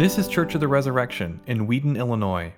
This is Church of the Resurrection in Wheaton, Illinois.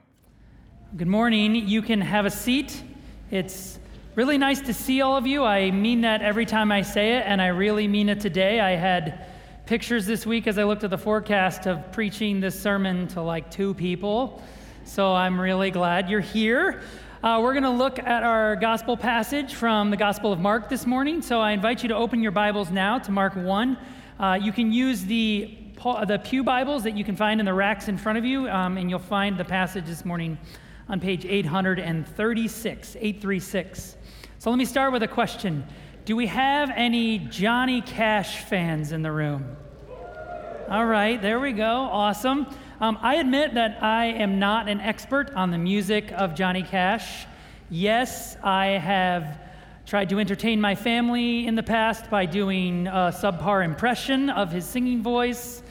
Good morning. You can have a seat. It's really nice to see all of you. I mean that every time I say it, and I really mean it today. I had pictures this week as I looked at the forecast of preaching this sermon to like two people. So I'm really glad you're here. Uh, we're going to look at our gospel passage from the Gospel of Mark this morning. So I invite you to open your Bibles now to Mark 1. Uh, you can use the, the Pew Bibles that you can find in the racks in front of you, um, and you'll find the passage this morning on page 836, 836. So let me start with a question Do we have any Johnny Cash fans in the room? All right, there we go. Awesome. Um, I admit that I am not an expert on the music of Johnny Cash. Yes, I have tried to entertain my family in the past by doing a subpar impression of his singing voice.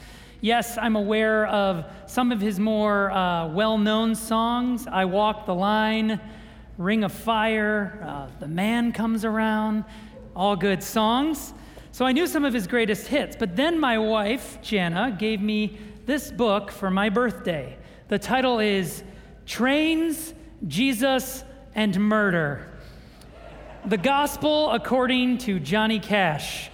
Yes, I'm aware of some of his more uh, well known songs I Walk the Line, Ring of Fire, uh, The Man Comes Around, all good songs. So I knew some of his greatest hits. But then my wife, Jana, gave me this book for my birthday. The title is Trains, Jesus, and Murder The Gospel According to Johnny Cash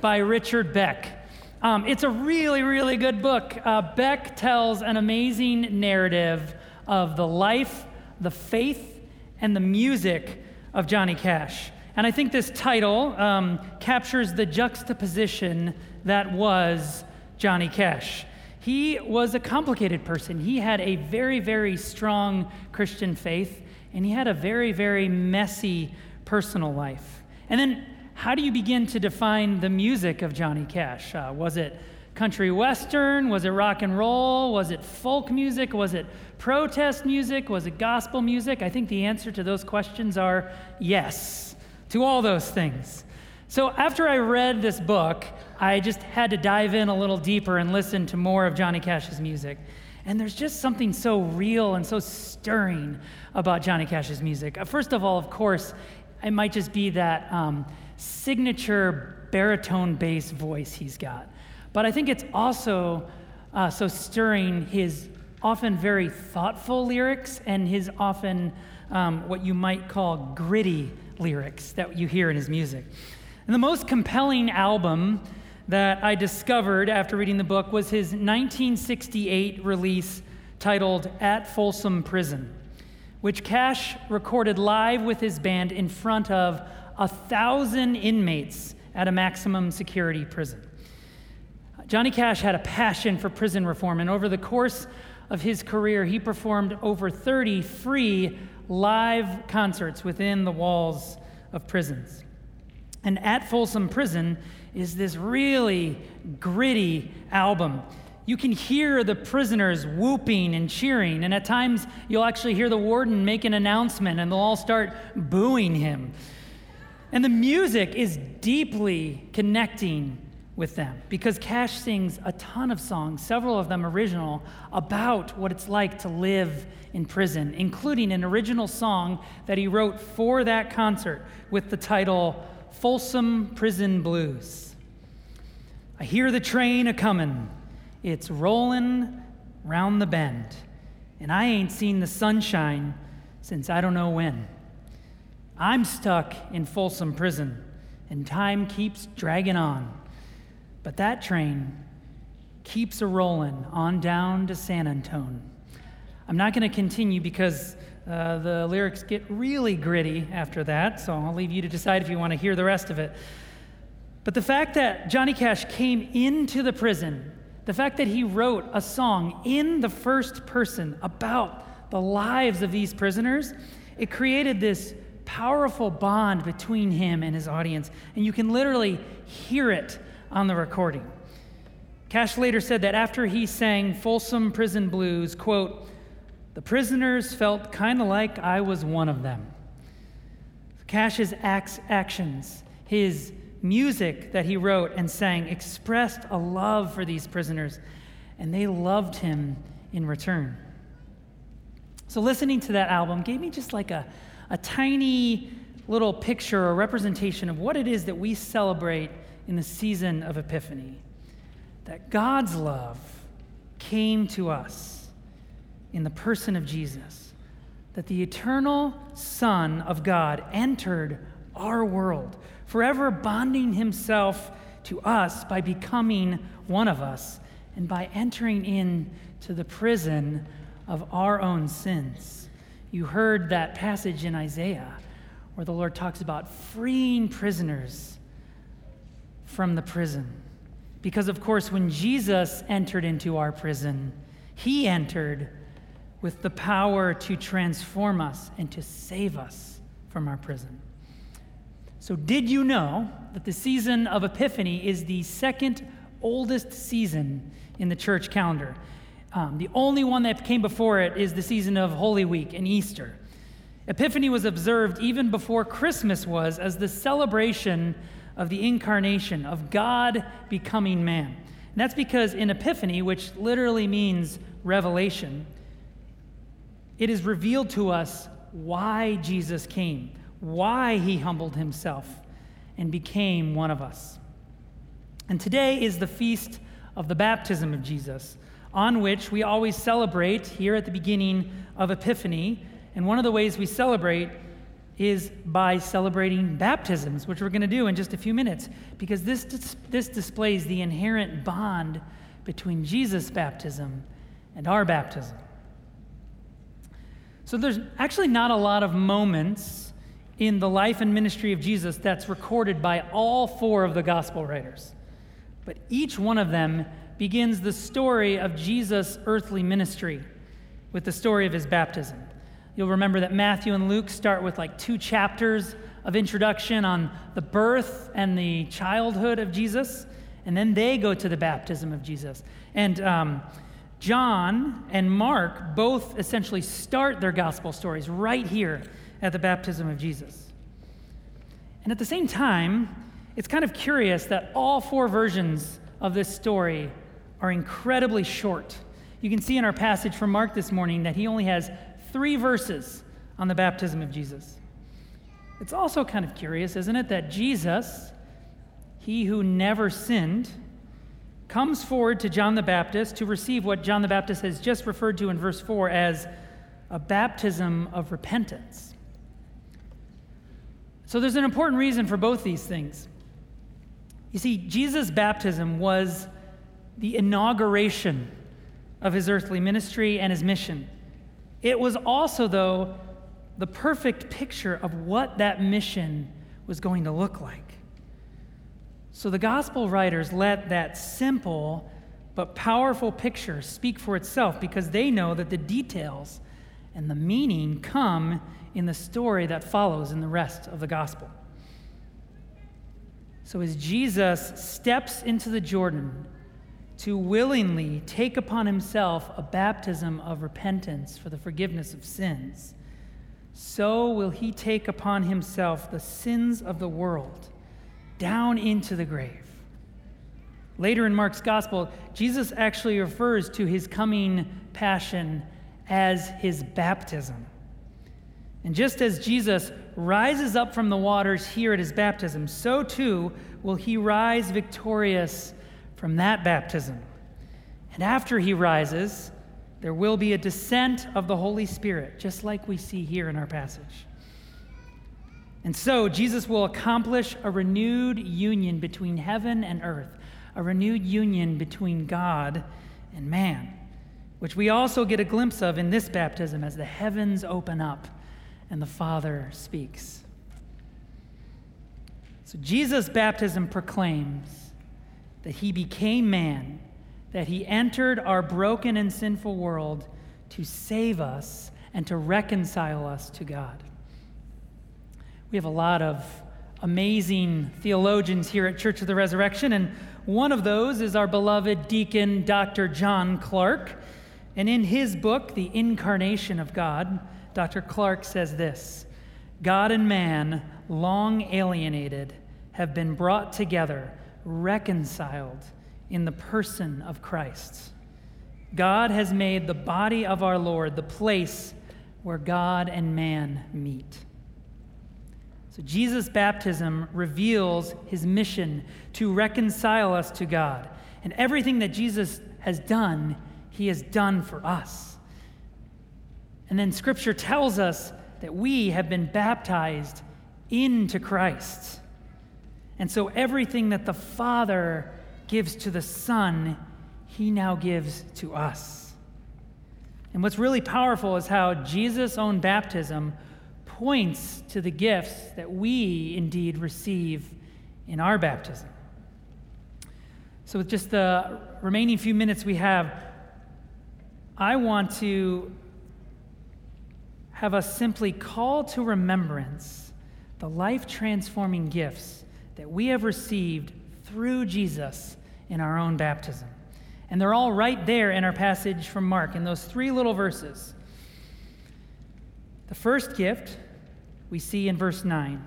by Richard Beck. Um, it's a really, really good book. Uh, Beck tells an amazing narrative of the life, the faith, and the music of Johnny Cash. And I think this title um, captures the juxtaposition that was Johnny Cash. He was a complicated person. He had a very, very strong Christian faith, and he had a very, very messy personal life. And then, how do you begin to define the music of Johnny Cash? Uh, was it country western? Was it rock and roll? Was it folk music? Was it protest music? Was it gospel music? I think the answer to those questions are yes to all those things. So after I read this book, I just had to dive in a little deeper and listen to more of Johnny Cash's music. And there's just something so real and so stirring about Johnny Cash's music. Uh, first of all, of course, it might just be that um, signature baritone bass voice he's got. But I think it's also uh, so stirring his often very thoughtful lyrics and his often um, what you might call gritty lyrics that you hear in his music. And the most compelling album that I discovered after reading the book was his 1968 release titled At Folsom Prison, which Cash recorded live with his band in front of a thousand inmates at a maximum security prison. Johnny Cash had a passion for prison reform, and over the course of his career, he performed over 30 free live concerts within the walls of prisons. And at Folsom Prison is this really gritty album. You can hear the prisoners whooping and cheering, and at times you'll actually hear the warden make an announcement and they'll all start booing him. And the music is deeply connecting with them because Cash sings a ton of songs, several of them original, about what it's like to live in prison, including an original song that he wrote for that concert with the title Folsom Prison Blues. I hear the train a comin', it's rollin' round the bend, and I ain't seen the sunshine since I don't know when. I'm stuck in Folsom Prison, and time keeps dragging on. But that train keeps a rollin' on down to San Antone. I'm not going to continue because uh, the lyrics get really gritty after that, so I'll leave you to decide if you want to hear the rest of it. But the fact that Johnny Cash came into the prison, the fact that he wrote a song in the first person about the lives of these prisoners, it created this powerful bond between him and his audience. And you can literally hear it on the recording. Cash later said that after he sang Folsom Prison Blues, quote, the prisoners felt kind of like I was one of them. Cash's acts, actions, his music that he wrote and sang, expressed a love for these prisoners, and they loved him in return. So, listening to that album gave me just like a, a tiny little picture or representation of what it is that we celebrate in the season of Epiphany. That God's love came to us in the person of Jesus, that the eternal Son of God entered our world, forever bonding himself to us by becoming one of us and by entering into the prison of our own sins. You heard that passage in Isaiah where the Lord talks about freeing prisoners from the prison. Because, of course, when Jesus entered into our prison, he entered with the power to transform us and to save us from our prison. So, did you know that the season of Epiphany is the second oldest season in the church calendar? Um, the only one that came before it is the season of Holy Week and Easter. Epiphany was observed even before Christmas was as the celebration of the incarnation, of God becoming man. And that's because in Epiphany, which literally means revelation, it is revealed to us why Jesus came, why he humbled himself and became one of us. And today is the feast of the baptism of Jesus, on which we always celebrate here at the beginning of Epiphany and one of the ways we celebrate is by celebrating baptisms, which we're going to do in just a few minutes, because this, dis- this displays the inherent bond between Jesus' baptism and our baptism. So there's actually not a lot of moments in the life and ministry of Jesus that's recorded by all four of the gospel writers. But each one of them begins the story of Jesus' earthly ministry with the story of his baptism. You'll remember that Matthew and Luke start with like two chapters of introduction on the birth and the childhood of Jesus, and then they go to the baptism of Jesus. And um, John and Mark both essentially start their gospel stories right here at the baptism of Jesus. And at the same time, it's kind of curious that all four versions of this story are incredibly short. You can see in our passage from Mark this morning that he only has three verses on the baptism of Jesus. It's also kind of curious, isn't it, that Jesus, he who never sinned, comes forward to John the Baptist to receive what John the Baptist has just referred to in verse 4 as a baptism of repentance. So there's an important reason for both these things. You see, Jesus' baptism was the inauguration of his earthly ministry and his mission. It was also, though, the perfect picture of what that mission was going to look like. So the gospel writers let that simple but powerful picture speak for itself because they know that the details and the meaning come in the story that follows in the rest of the gospel. So as Jesus steps into the Jordan to willingly take upon himself a baptism of repentance for the forgiveness of sins, so will he take upon himself the sins of the world down into the grave. Later in Mark's gospel, Jesus actually refers to his coming passion as his baptism. And just as Jesus rises up from the waters here at his baptism, so too will he rise victorious from that baptism. And after he rises, there will be a descent of the Holy Spirit, just like we see here in our passage. And so, Jesus will accomplish a renewed union between heaven and earth, a renewed union between God and man, which we also get a glimpse of in this baptism as the heavens open up and the Father speaks. So, Jesus' baptism proclaims that he became man, that he entered our broken and sinful world to save us and to reconcile us to God. We have a lot of amazing theologians here at Church of the Resurrection, and one of those is our beloved deacon, Dr. John Clark. And in his book, The Incarnation of God, Dr. Clark says this God and man, long alienated, have been brought together reconciled in the person of Christ. God has made the body of our Lord the place where God and man meet. So, Jesus' baptism reveals his mission to reconcile us to God. And everything that Jesus has done, he has done for us. And then scripture tells us that we have been baptized into Christ. And so everything that the Father gives to the Son, he now gives to us. And what's really powerful is how Jesus' own baptism points to the gifts that we indeed receive in our baptism. So, with just the remaining few minutes we have, I want to have us simply call to remembrance the life transforming gifts that we have received through Jesus in our own baptism. And they're all right there in our passage from Mark, in those three little verses. The first gift we see in verse 9.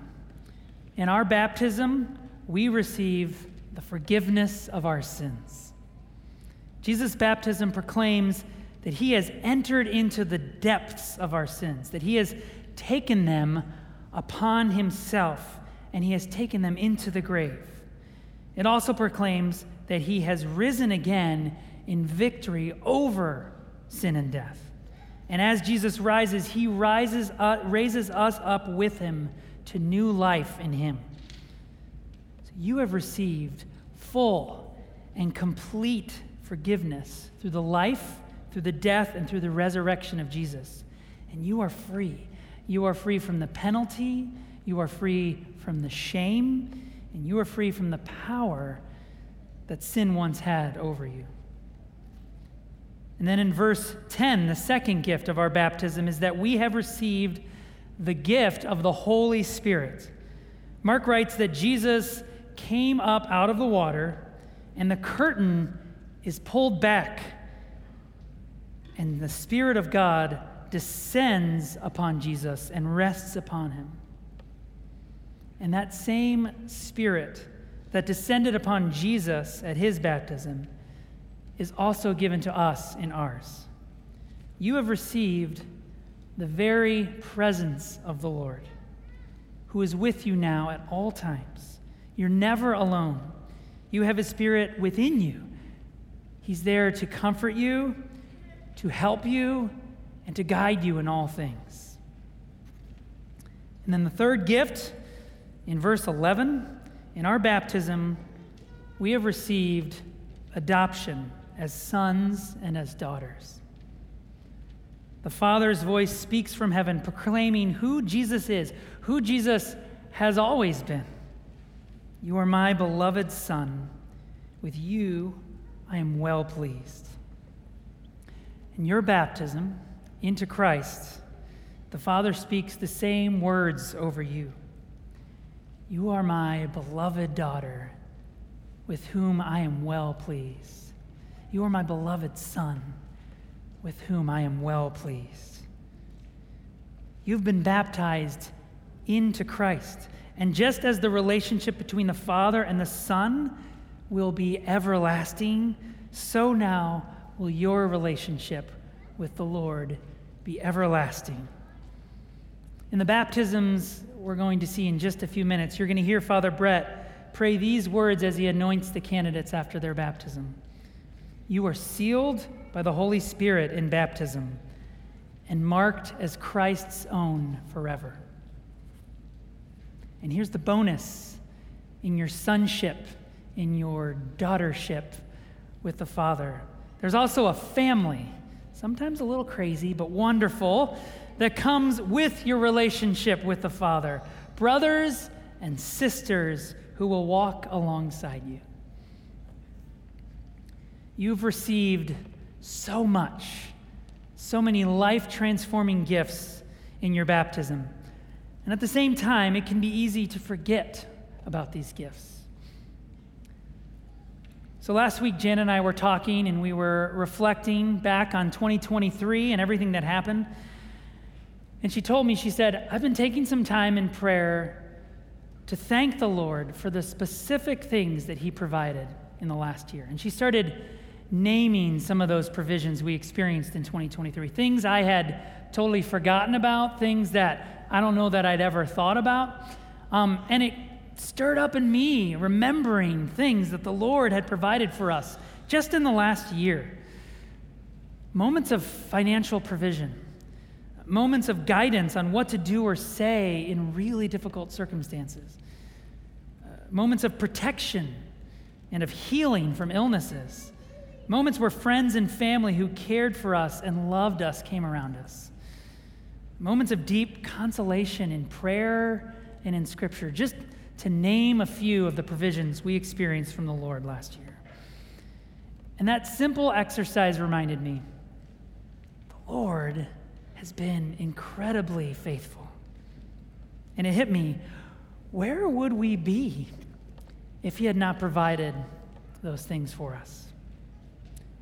In our baptism, we receive the forgiveness of our sins. Jesus' baptism proclaims that he has entered into the depths of our sins, that he has taken them upon himself, and he has taken them into the grave. It also proclaims that he has risen again in victory over sin and death. And as Jesus rises, he rises up, raises us up with him to new life in him. So you have received full and complete forgiveness through the life, through the death, and through the resurrection of Jesus. And you are free. You are free from the penalty, you are free from the shame, and you are free from the power that sin once had over you. And then in verse 10, the second gift of our baptism is that we have received the gift of the Holy Spirit. Mark writes that Jesus came up out of the water, and the curtain is pulled back, and the Spirit of God descends upon Jesus and rests upon him. And that same Spirit that descended upon Jesus at his baptism is also given to us in ours. You have received the very presence of the Lord, who is with you now at all times. You're never alone. You have His Spirit within you. He's there to comfort you, to help you, and to guide you in all things. And then the third gift in verse 11 in our baptism, we have received adoption as sons and as daughters. The Father's voice speaks from heaven, proclaiming who Jesus is, who Jesus has always been. You are my beloved Son. With you, I am well pleased. In your baptism into Christ, the Father speaks the same words over you. You are my beloved daughter, with whom I am well pleased. You are my beloved Son, with whom I am well pleased. You've been baptized into Christ. And just as the relationship between the Father and the Son will be everlasting, so now will your relationship with the Lord be everlasting. In the baptisms we're going to see in just a few minutes, you're going to hear Father Brett pray these words as he anoints the candidates after their baptism. You are sealed by the Holy Spirit in baptism and marked as Christ's own forever. And here's the bonus in your sonship, in your daughtership with the Father. There's also a family, sometimes a little crazy, but wonderful, that comes with your relationship with the Father. Brothers and sisters who will walk alongside you. You've received so much, so many life transforming gifts in your baptism. And at the same time, it can be easy to forget about these gifts. So last week, Jen and I were talking and we were reflecting back on 2023 and everything that happened. And she told me, she said, I've been taking some time in prayer to thank the Lord for the specific things that He provided in the last year. And she started naming some of those provisions we experienced in 2023. Things I had totally forgotten about, things that I don't know that I'd ever thought about. Um, and it stirred up in me remembering things that the Lord had provided for us just in the last year. moments of financial provision, moments of guidance on what to do or say in really difficult circumstances, uh, moments of protection and of healing from illnesses, moments where friends and family who cared for us and loved us came around us, moments of deep consolation in prayer and in Scripture, just to name a few of the provisions we experienced from the Lord last year. And that simple exercise reminded me the Lord has been incredibly faithful. And it hit me where would we be if He had not provided those things for us?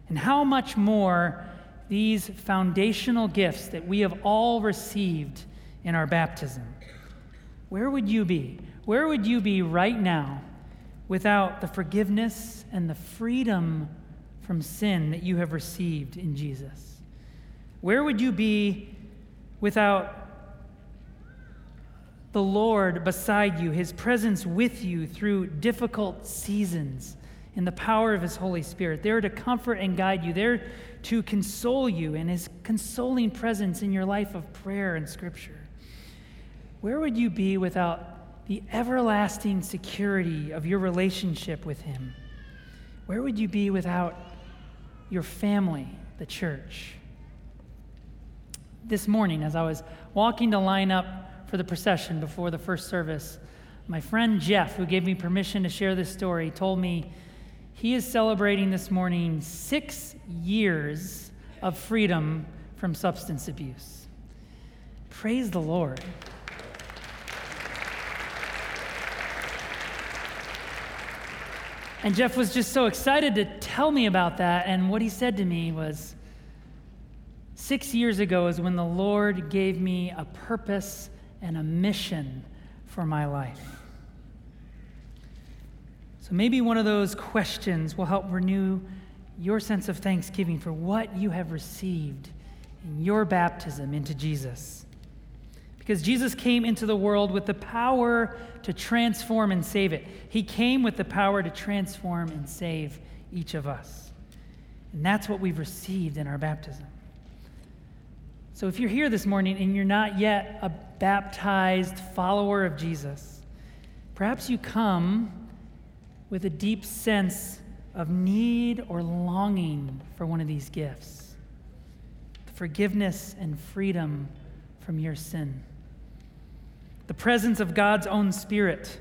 And how much more these foundational gifts that we have all received in our baptism. Where would you be? Where would you be right now without the forgiveness and the freedom from sin that you have received in Jesus? Where would you be without the Lord beside you, His presence with you through difficult seasons in the power of His Holy Spirit, there to comfort and guide you, there to console you in His consoling presence in your life of prayer and Scripture? Where would you be without the everlasting security of your relationship with Him? Where would you be without your family, the church? This morning, as I was walking to line up for the procession before the first service, my friend Jeff, who gave me permission to share this story, told me he is celebrating this morning six years of freedom from substance abuse. Praise the Lord. And Jeff was just so excited to tell me about that. And what he said to me was six years ago is when the Lord gave me a purpose and a mission for my life. So maybe one of those questions will help renew your sense of thanksgiving for what you have received in your baptism into Jesus. Because Jesus came into the world with the power to transform and save it. He came with the power to transform and save each of us. And that's what we've received in our baptism. So if you're here this morning and you're not yet a baptized follower of Jesus, perhaps you come with a deep sense of need or longing for one of these gifts the forgiveness and freedom from your sin the presence of God's own Spirit,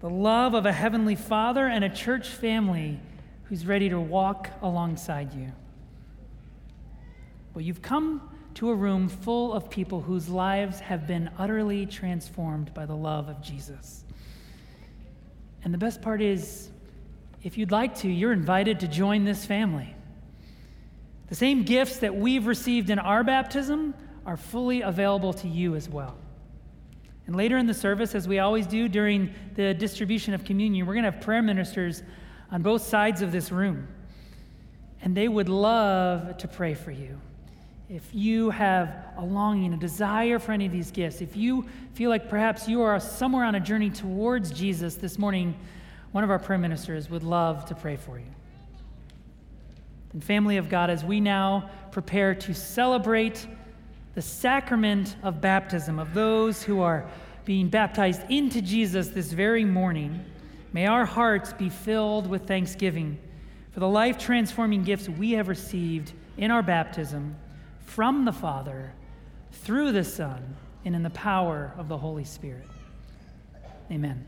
the love of a Heavenly Father, and a church family who's ready to walk alongside you. Well, you've come to a room full of people whose lives have been utterly transformed by the love of Jesus. And the best part is, if you'd like to, you're invited to join this family. The same gifts that we've received in our baptism are fully available to you as well. And later in the service, as we always do during the distribution of communion, we're going to have prayer ministers on both sides of this room. And they would love to pray for you. If you have a longing, a desire for any of these gifts, if you feel like perhaps you are somewhere on a journey towards Jesus this morning, one of our prayer ministers would love to pray for you. And, family of God, as we now prepare to celebrate the sacrament of baptism of those who are being baptized into Jesus this very morning, may our hearts be filled with thanksgiving for the life transforming gifts we have received in our baptism from the Father, through the Son, and in the power of the Holy Spirit. Amen.